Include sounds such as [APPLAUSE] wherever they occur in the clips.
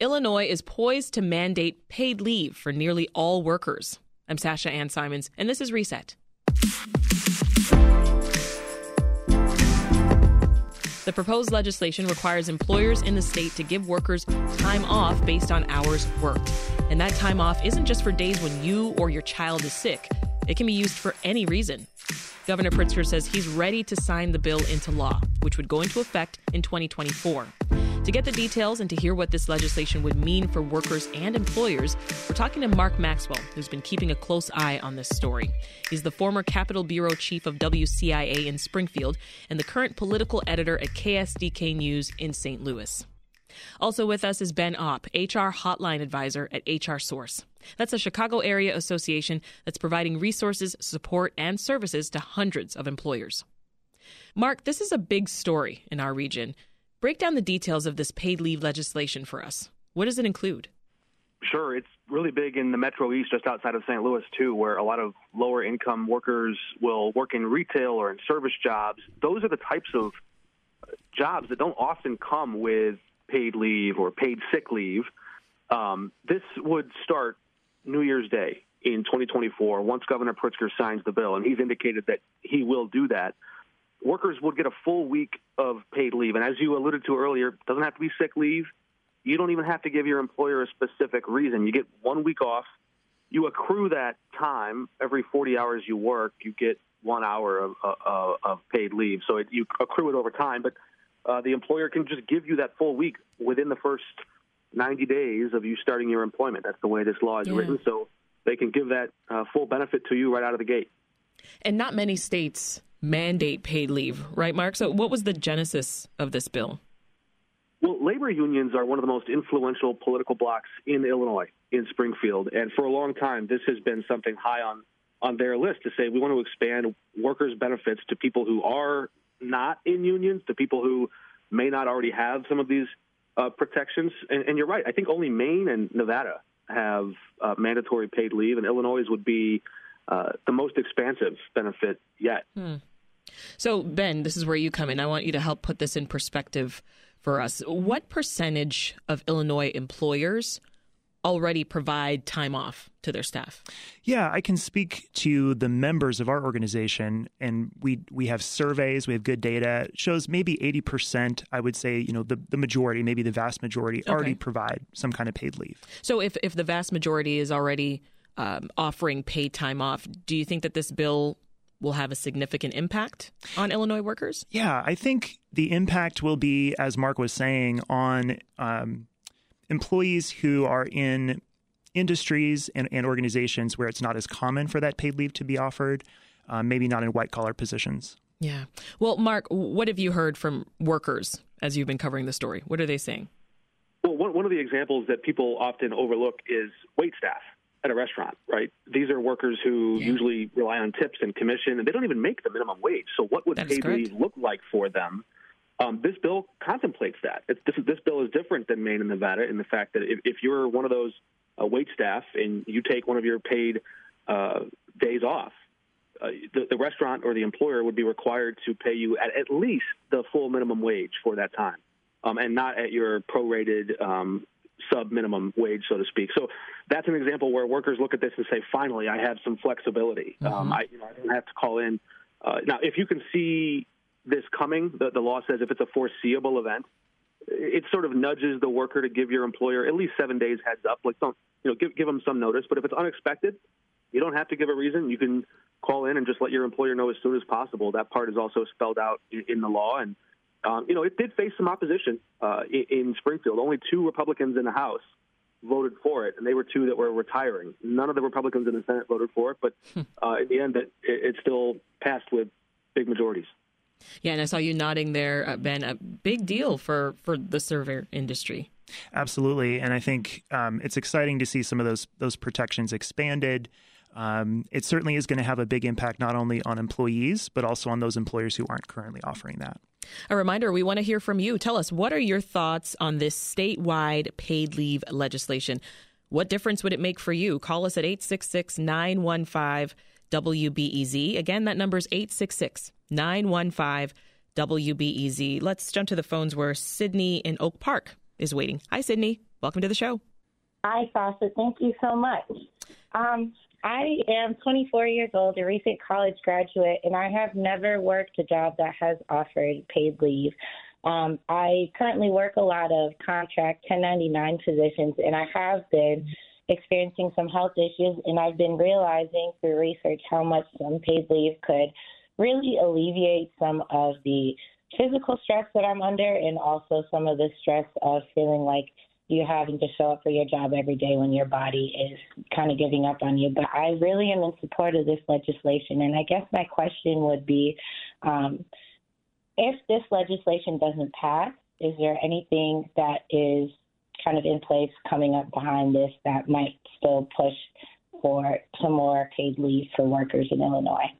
Illinois is poised to mandate paid leave for nearly all workers. I'm Sasha Ann Simons, and this is Reset. The proposed legislation requires employers in the state to give workers time off based on hours worked. And that time off isn't just for days when you or your child is sick, it can be used for any reason. Governor Pritzker says he's ready to sign the bill into law, which would go into effect in 2024. To get the details and to hear what this legislation would mean for workers and employers, we're talking to Mark Maxwell, who's been keeping a close eye on this story. He's the former Capitol Bureau chief of WCIA in Springfield and the current political editor at KSDK News in St. Louis. Also with us is Ben Opp, HR hotline advisor at HR Source. That's a Chicago area association that's providing resources, support, and services to hundreds of employers. Mark, this is a big story in our region. Break down the details of this paid leave legislation for us. What does it include? Sure. It's really big in the Metro East, just outside of St. Louis, too, where a lot of lower income workers will work in retail or in service jobs. Those are the types of jobs that don't often come with paid leave or paid sick leave. Um, this would start New Year's Day in 2024 once Governor Pritzker signs the bill, and he's indicated that he will do that workers would get a full week of paid leave. And as you alluded to earlier, it doesn't have to be sick leave. You don't even have to give your employer a specific reason. You get one week off. You accrue that time every 40 hours you work. You get one hour of, uh, of paid leave. So it, you accrue it over time, but uh, the employer can just give you that full week within the first 90 days of you starting your employment. That's the way this law is yeah. written. So they can give that uh, full benefit to you right out of the gate. And not many states mandate paid leave, right, Mark? So, what was the genesis of this bill? Well, labor unions are one of the most influential political blocs in Illinois, in Springfield. And for a long time, this has been something high on, on their list to say we want to expand workers' benefits to people who are not in unions, to people who may not already have some of these uh, protections. And, and, you're right. I think only Maine and Nevada have uh, mandatory paid leave, and Illinois would be uh, the most expansive benefit yet. Hmm. So, Ben, this is where you come in. I want you to help put this in perspective for us. What percentage of Illinois employers already provide time off to their staff? Yeah, I can speak to the members of our organization, and we we have surveys, we have good data. It shows maybe eighty percent. I would say, you know, the the majority, maybe the vast majority, okay. already provide some kind of paid leave. So, if if the vast majority is already um, offering paid time off, do you think that this bill will have a significant impact on Illinois workers? Yeah, I think the impact will be, as Mark was saying, on um, employees who are in industries and, and, organizations where it's not as common for that paid leave to be offered, uh, maybe not in white collar positions. Yeah. Well, Mark, what have you heard from workers as you've been covering the story? What are they saying? Well, one, one of the examples that people often overlook is wait staff at a restaurant, right? These are workers who yeah. usually rely on tips and commission, and they don't even make the minimum wage. So, what would paid leave look like for them? Um, this bill contemplates that. It's, this, this, bill is different than Maine and Nevada in the fact that if, if you're one of those uh, wait staff and you take one of your paid uh, days off, uh, the, the, restaurant or the employer would be required to pay you at at least the full minimum wage for that time, um, and not at your prorated um, sub minimum wage, so to speak. So that's an example where workers look at this and say, finally, I have some flexibility. Mm-hmm. Um, I, you know, I don't have to call in. Uh, now, if you can see this coming, the, the law says if it's a foreseeable event, it sort of nudges the worker to give your employer at least seven days heads up. Like, don't you know, give give them some notice. But if it's unexpected, you don't have to give a reason. You can call in and just let your employer know as soon as possible. That part is also spelled out in, in the law, and um, you know, it did face some opposition uh, in, in Springfield. Only two Republicans in the House voted for it, and they were two that were retiring. None of the Republicans in the Senate voted for it, but hmm. uh, in the end, it, it still passed with big majorities. Yeah, and I saw you nodding there, uh, Ben. A big deal for for the server industry. Absolutely, and I think um, it's exciting to see some of those those protections expanded. Um, it certainly is going to have a big impact not only on employees but also on those employers who aren't currently offering that. A reminder we want to hear from you. Tell us what are your thoughts on this statewide paid leave legislation? What difference would it make for you? Call us at 866 915 WBEZ. Again, that number is 866 915 WBEZ. Let's jump to the phones where Sydney in Oak Park is waiting. Hi, Sydney. Welcome to the show. Hi, Sasha. Thank you so much. Um, I am 24 years old, a recent college graduate, and I have never worked a job that has offered paid leave. Um, I currently work a lot of contract 1099 positions, and I have been experiencing some health issues, and I've been realizing through research how much some paid leave could really alleviate some of the physical stress that I'm under and also some of the stress of feeling like you having to show up for your job every day when your body is kind of giving up on you. But I really am in support of this legislation. And I guess my question would be um, if this legislation doesn't pass, is there anything that is kind of in place coming up behind this that might still push for some more paid leave for workers in Illinois?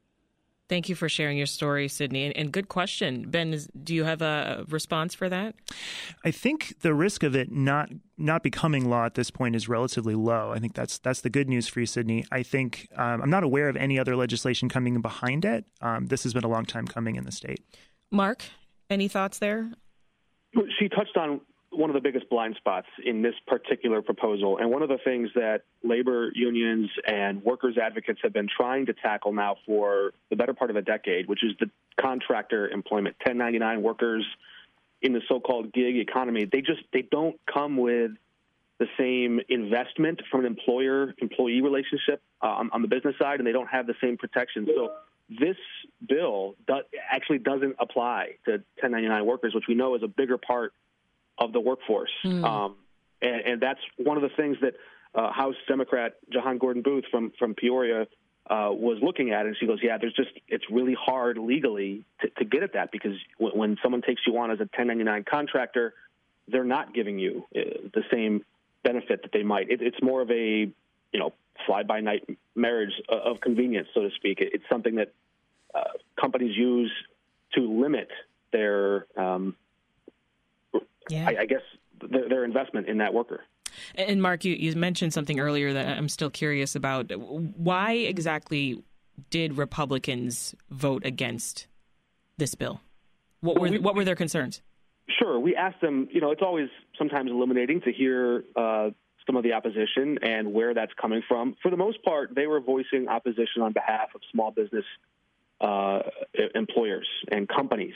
Thank you for sharing your story, Sydney. And, and good question, Ben. Is, do you have a response for that? I think the risk of it not not becoming law at this point is relatively low. I think that's that's the good news for you, Sydney. I think um, I'm not aware of any other legislation coming behind it. Um, this has been a long time coming in the state. Mark, any thoughts there? She touched on one of the biggest blind spots in this particular proposal. And one of the things that labor unions and workers advocates have been trying to tackle now for the better part of a decade, which is the contractor employment, 1099 workers in the so-called gig economy. They just they don't come with the same investment from an employer employee relationship uh, on, on, the business side, and they don't have the same protection. So this bill do, actually doesn't apply to 1099 workers, which we know is a bigger part of the workforce. Mm. Um, and, and, that's one of the things that uh, House Democrat Jehan Gordon Booth from from Peoria uh, was looking at, and she goes, "Yeah, there's just it's really hard legally to, to get at that because w- when someone takes you on as a 1099 contractor, they're not giving you uh, the same benefit that they might. It, it's more of a you know fly by night marriage of convenience, so to speak. It, it's something that uh, companies use to limit their um, yeah. I, I guess their, their investment in that worker. And Mark, you, you mentioned something earlier that I'm still curious about. Why exactly did Republicans vote against this bill? What were we, what were their concerns? Sure, we asked them. You know, it's always sometimes illuminating to hear uh, some of the opposition and where that's coming from. For the most part, they were voicing opposition on behalf of small business uh, employers and companies.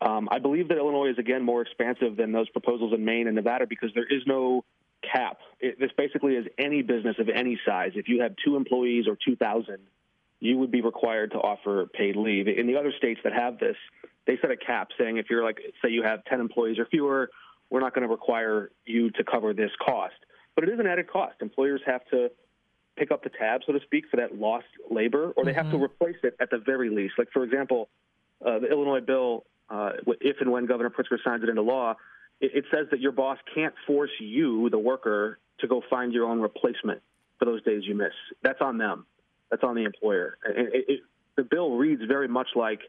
Um, I believe that Illinois is again more expansive than those proposals in Maine and Nevada because there is no cap. It, this basically is any business of any size. If you have two employees or 2,000, you would be required to offer paid leave. In the other states that have this, they set a cap saying if you're like, say you have 10 employees or fewer, we're not going to require you to cover this cost. But it is an added cost. Employers have to pick up the tab, so to speak, for that lost labor, or they mm-hmm. have to mm-hmm. replace it at the very least. Like, for example, uh, the Illinois bill uh, if and when Governor Pritzker signs it into law, it, it says that your boss can't force you, the worker, to go find your own replacement for those days you miss. That's on them. That's on the employer. It, it, the bill reads very much like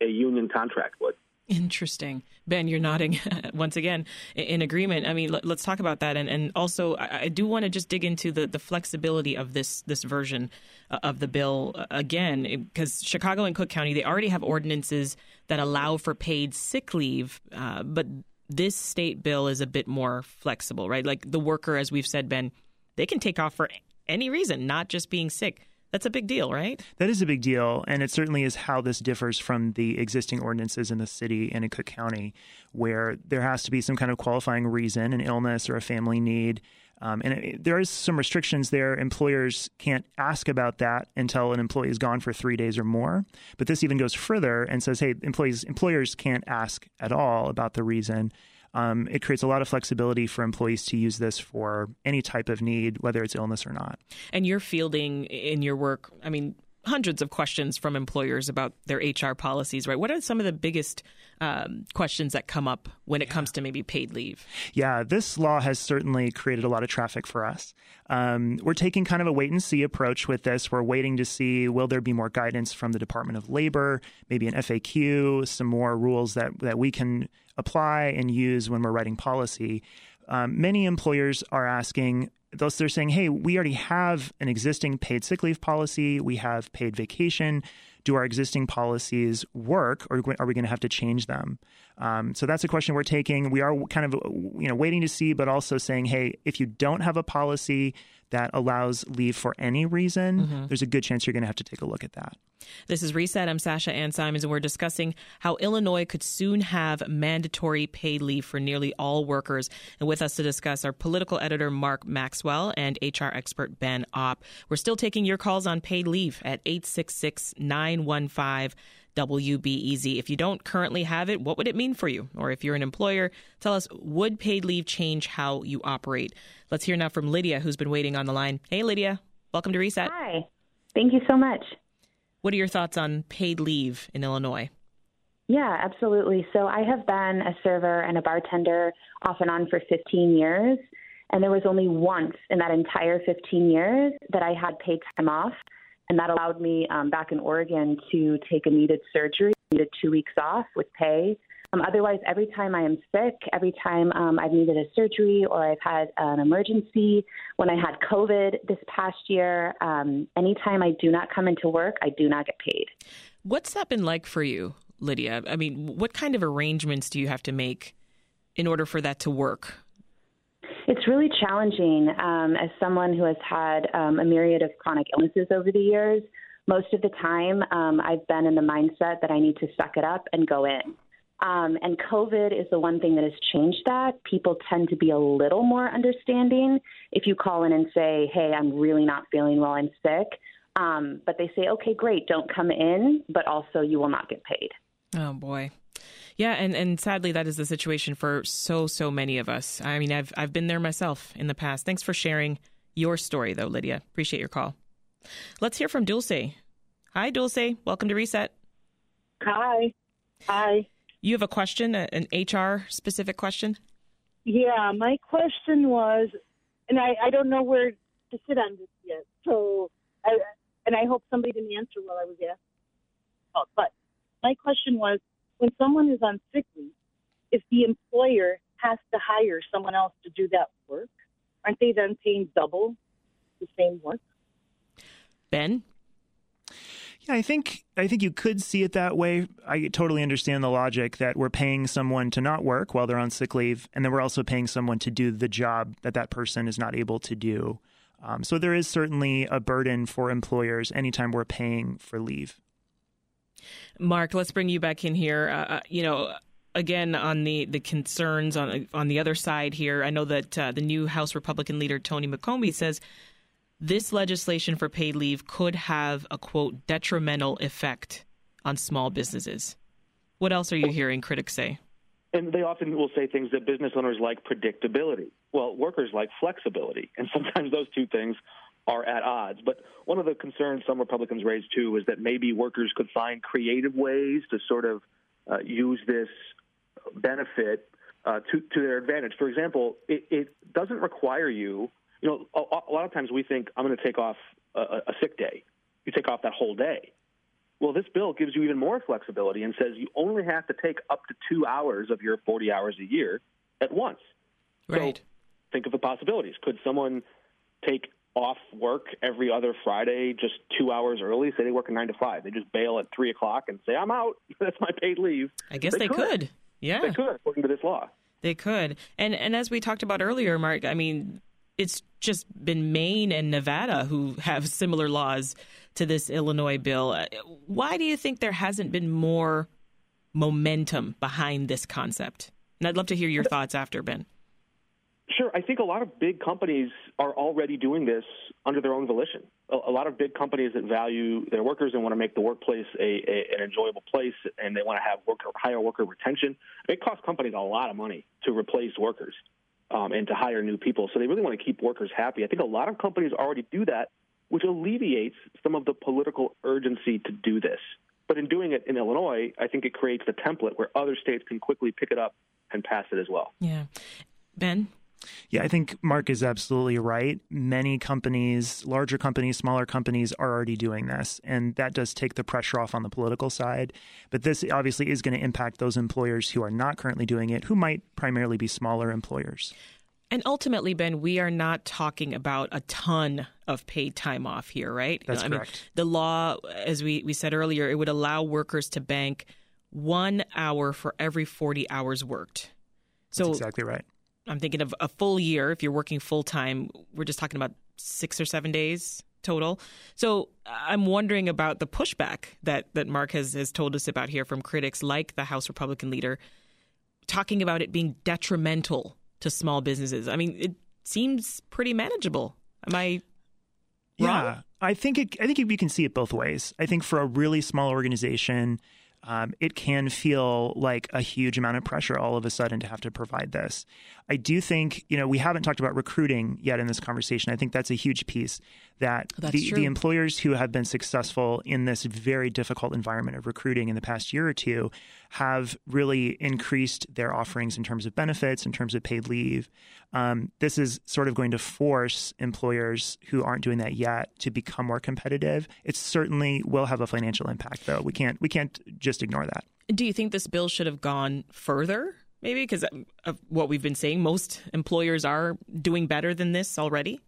a union contract would. Interesting. Ben, you're nodding [LAUGHS] once again in agreement. I mean, let, us talk about that. And, and also, I, I do want to just dig into the, the flexibility of this, this version uh, of the bill uh, again, because Chicago and Cook County, they already have ordinances that allow for paid sick leave, uh, but this state bill is a bit more flexible, right? Like the worker, as we've said, Ben, they can take off for any reason, not just being sick. That's a big deal, right? That is a big deal. And it certainly is how this differs from the existing ordinances in the city and in Cook County, where there has to be some kind of qualifying reason, an illness or a family need. Um, and it, there is some restrictions there. Employers can't ask about that until an employee is gone for three days or more. But this even goes further and says, hey, employees employers can't ask at all about the reason. Um, it creates a lot of flexibility for employees to use this for any type of need, whether it's illness or not. And you're fielding in your work, I mean, hundreds of questions from employers about their HR policies, right? What are some of the biggest um, questions that come up when it comes to maybe paid leave? Yeah, this law has certainly created a lot of traffic for us. Um, we're taking kind of a wait and see approach with this. We're waiting to see will there be more guidance from the Department of Labor, maybe an FAQ, some more rules that, that we can apply and use when we're writing policy. Um, many employers are asking, thus they're saying, hey, we already have an existing paid sick leave policy, we have paid vacation. Do our existing policies work, or are we going to have to change them? Um, so that's a question we're taking. We are kind of you know waiting to see, but also saying, hey, if you don't have a policy that allows leave for any reason, mm-hmm. there's a good chance you're going to have to take a look at that. This is Reset. I'm Sasha Ann Simons, and we're discussing how Illinois could soon have mandatory paid leave for nearly all workers. And with us to discuss are political editor Mark Maxwell and HR expert Ben Opp. We're still taking your calls on paid leave at 866 915 WBEZ. If you don't currently have it, what would it mean for you? Or if you're an employer, tell us would paid leave change how you operate? Let's hear now from Lydia, who's been waiting on the line. Hey, Lydia, welcome to Reset. Hi, thank you so much. What are your thoughts on paid leave in Illinois? Yeah, absolutely. So I have been a server and a bartender off and on for 15 years. And there was only once in that entire 15 years that I had paid time off. And that allowed me um, back in Oregon to take a needed surgery, needed two weeks off with pay. Um, otherwise, every time I am sick, every time um, I've needed a surgery or I've had an emergency, when I had COVID this past year, um, anytime I do not come into work, I do not get paid. What's that been like for you, Lydia? I mean, what kind of arrangements do you have to make in order for that to work? It's really challenging um, as someone who has had um, a myriad of chronic illnesses over the years. Most of the time, um, I've been in the mindset that I need to suck it up and go in. Um, and COVID is the one thing that has changed that. People tend to be a little more understanding if you call in and say, hey, I'm really not feeling well, I'm sick. Um, but they say, okay, great, don't come in, but also you will not get paid. Oh, boy. Yeah, and, and sadly, that is the situation for so, so many of us. I mean, I've, I've been there myself in the past. Thanks for sharing your story, though, Lydia. Appreciate your call. Let's hear from Dulce. Hi, Dulce. Welcome to Reset. Hi. Hi. You have a question, an HR specific question? Yeah, my question was, and I, I don't know where to sit on this yet. So, I, and I hope somebody didn't answer while I was asked. Oh, but my question was, when someone is on sick leave, if the employer has to hire someone else to do that work, aren't they then paying double the same work? Ben? Yeah, I think I think you could see it that way. I totally understand the logic that we're paying someone to not work while they're on sick leave, and then we're also paying someone to do the job that that person is not able to do. Um, so there is certainly a burden for employers anytime we're paying for leave. Mark, let's bring you back in here. Uh, uh, you know, again on the the concerns on on the other side here. I know that uh, the new House Republican leader Tony McCombie says this legislation for paid leave could have a quote detrimental effect on small businesses. What else are you hearing critics say? And they often will say things that business owners like predictability. Well, workers like flexibility. And sometimes those two things are at odds. But one of the concerns some Republicans raised too is that maybe workers could find creative ways to sort of uh, use this benefit uh, to, to their advantage. For example, it, it doesn't require you, you know, a, a lot of times we think I'm going to take off a, a sick day. You take off that whole day. Well, this bill gives you even more flexibility and says you only have to take up to two hours of your 40 hours a year at once. Right. So think of the possibilities. Could someone take off work every other Friday, just two hours early. Say they work a nine to five. They just bail at three o'clock and say, "I'm out. [LAUGHS] That's my paid leave." I guess they, they could. could. Yeah, they could according to this law. They could. And and as we talked about earlier, Mark, I mean, it's just been Maine and Nevada who have [LAUGHS] similar laws to this Illinois bill. Uh, why do you think there hasn't been more momentum behind this concept? And I'd love to hear your thoughts after, Ben. Sure. I think a lot of big companies are already doing this under their own volition. A, a lot of big companies that value their workers and want to make the workplace a, a, an enjoyable place, and they want to have worker, higher worker retention. It costs companies a lot of money to replace workers um, and to hire new people. So they really want to keep workers happy. I think a lot of companies already do that, which alleviates some of the political urgency to do this. But in doing it in Illinois, I think it creates the template where other states can quickly pick it up and pass it as well. Yeah. Ben? Yeah, I think Mark is absolutely right. Many companies, larger companies, smaller companies are already doing this, and that does take the pressure off on the political side. But this obviously is going to impact those employers who are not currently doing it, who might primarily be smaller employers. And ultimately, Ben, we are not talking about a ton of paid time off here, right? That's I correct. Mean, the law, as we, we said earlier, it would allow workers to bank one hour for every 40 hours worked. So That's exactly right. I'm thinking of a full year. If you're working full time, we're just talking about six or seven days total. So I'm wondering about the pushback that, that Mark has, has told us about here from critics like the House Republican leader, talking about it being detrimental to small businesses. I mean, it seems pretty manageable. Am I wrong? yeah. I think it, I think we can see it both ways. I think for a really small organization, um, it can feel like a huge amount of pressure all of a sudden to have to provide this. I do think, you know, we haven't talked about recruiting yet in this conversation. I think that's a huge piece that oh, the, the employers who have been successful in this very difficult environment of recruiting in the past year or two have really increased their offerings in terms of benefits, in terms of paid leave. Um, this is sort of going to force employers who aren't doing that yet to become more competitive. It certainly will have a financial impact, though. We can't we can't just ignore that. Do you think this bill should have gone further? Maybe because of what we've been saying, most employers are doing better than this already.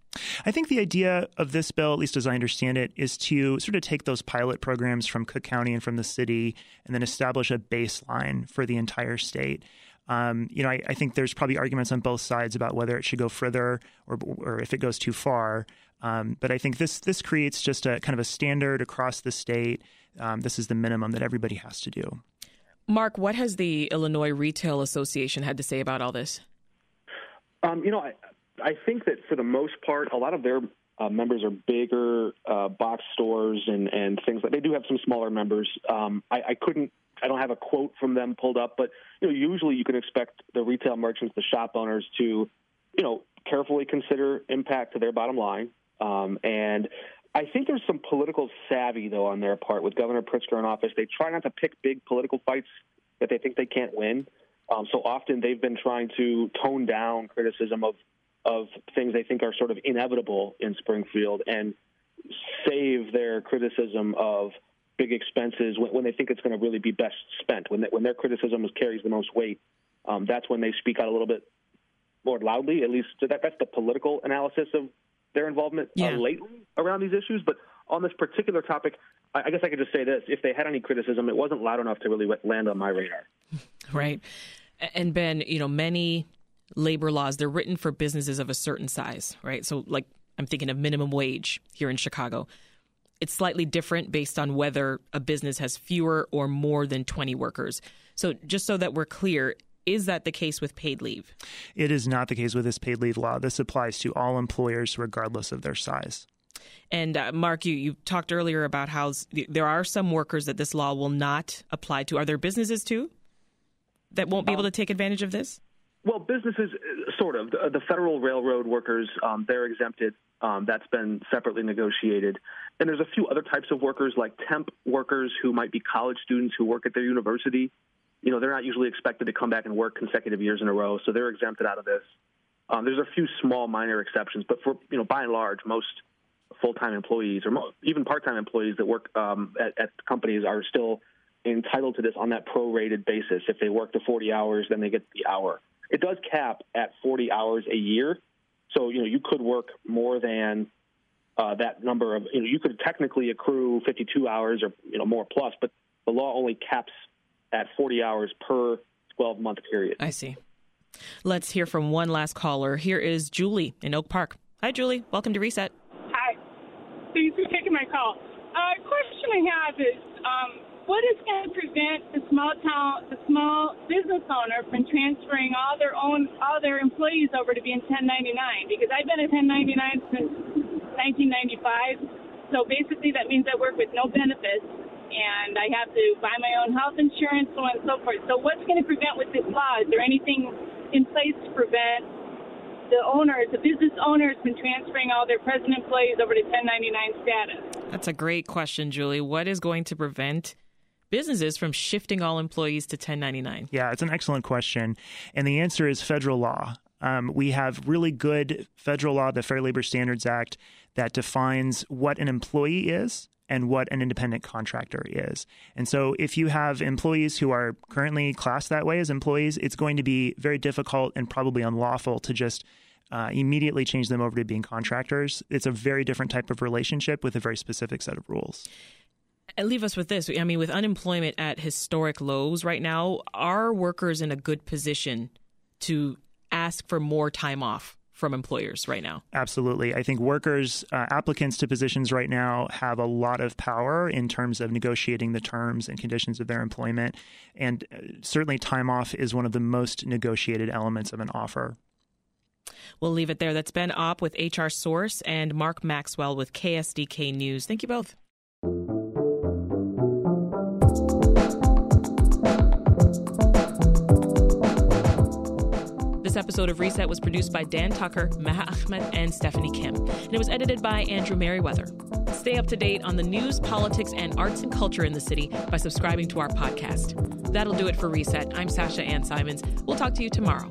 I think the idea of this bill, at least as I understand it, is to sort of take those pilot programs from Cook County and from the city and then establish a baseline for the entire state. Um, you know, I, I, think there's probably arguments on both sides about whether it should go further or, or if it goes too far. Um, but I think this this creates just a kind of a standard across the state. Um, this is the minimum that everybody has to do. Mark, what has the Illinois Retail Association had to say about all this? Um, you know, I, I think that for the most part, a lot of their uh, members are bigger uh, box stores and, and things like. They do have some smaller members. Um, I, I couldn't. I don't have a quote from them pulled up, but you know, usually you can expect the retail merchants, the shop owners, to, you know, carefully consider impact to their bottom line. Um, and I think there's some political savvy though on their part with Governor Pritzker in office. They try not to pick big political fights that they think they can't win. Um, so often they've been trying to tone down criticism of of things they think are sort of inevitable in Springfield and save their criticism of big expenses when, when they think it's going to really be best spent. When they, when their criticism is, carries the most weight, um, that's when they speak out a little bit more loudly. At least so that that's the political analysis of their involvement uh, yeah. uh, lately around these issues. But on this particular topic, I, I guess I could just say this: if they had any criticism, it wasn't loud enough to really land on my radar. [LAUGHS] Right. And Ben, you know, many labor laws, they're written for businesses of a certain size, right? So, like, I'm thinking of minimum wage here in Chicago. It's slightly different based on whether a business has fewer or more than 20 workers. So, just so that we're clear, is that the case with paid leave? It is not the case with this paid leave law. This applies to all employers, regardless of their size. And uh, Mark, you, you talked earlier about how there are some workers that this law will not apply to. Are there businesses too that won't be able to take advantage of this? Well, businesses, uh, sort of. The, federal railroad workers, um, they're exempted. Um, that's been separately negotiated. And there's a few other types of workers, like temp workers who might be college students who work at their university. You know, they're not usually expected to come back and work consecutive years in a row, so they're exempted out of this. Um, there's a few small, minor exceptions, but for you know, by and large, most full-time employees or mo- even part-time employees that work um, at, at companies are still entitled to this on that prorated basis. If they work the 40 hours, then they get the hour. It does cap at 40 hours a year. So, you know, you could work more than uh, that number of, you know, you could technically accrue 52 hours or, you know, more plus, but the law only caps at 40 hours per 12 month period. I see. Let's hear from one last caller. Here is Julie in Oak Park. Hi, Julie. Welcome to Reset. Hi. Thanks for taking my call. Uh, question I have is, um, what is going to prevent the small town, the small business owner from transferring all their own, all their employees over to being 1099? Because I've been a 1099 since 1995. So basically, that means I work with no benefits and I have to buy my own health insurance, so on and so forth. So, what's going to prevent with this law? Is there anything in place to prevent the owners, the business owners, from transferring all their present employees over to 1099 status? That's a great question, Julie. What is going to prevent businesses from shifting all employees to 1099? Yeah, it's an excellent question. And the answer is federal law. Um, we have really good federal law, the Fair Labor Standards Act, that defines what an employee is and what an independent contractor is. And so, if you have employees who are currently classed that way as employees, it's going to be very difficult and probably unlawful to just uh, immediately change them over to being contractors. It's a very different type of relationship with a very specific set of rules. And leave us with this. I mean, with unemployment at historic lows right now, are workers in a good position to ask for more time off from employers right now. Absolutely. I think workers, uh, applicants to positions right now have a lot of power in terms of negotiating the terms and conditions of their employment. And uh, certainly, time off is one of the most negotiated elements of an offer. We'll leave it there. That's Ben Opp with HR Source and Mark Maxwell with KSDK News. Thank you both. Episode of Reset was produced by Dan Tucker, Maha Ahmed, and Stephanie Kim, and it was edited by Andrew Merriweather. Stay up to date on the news, politics, and arts and culture in the city by subscribing to our podcast. That'll do it for Reset. I'm Sasha Ann Simons. We'll talk to you tomorrow.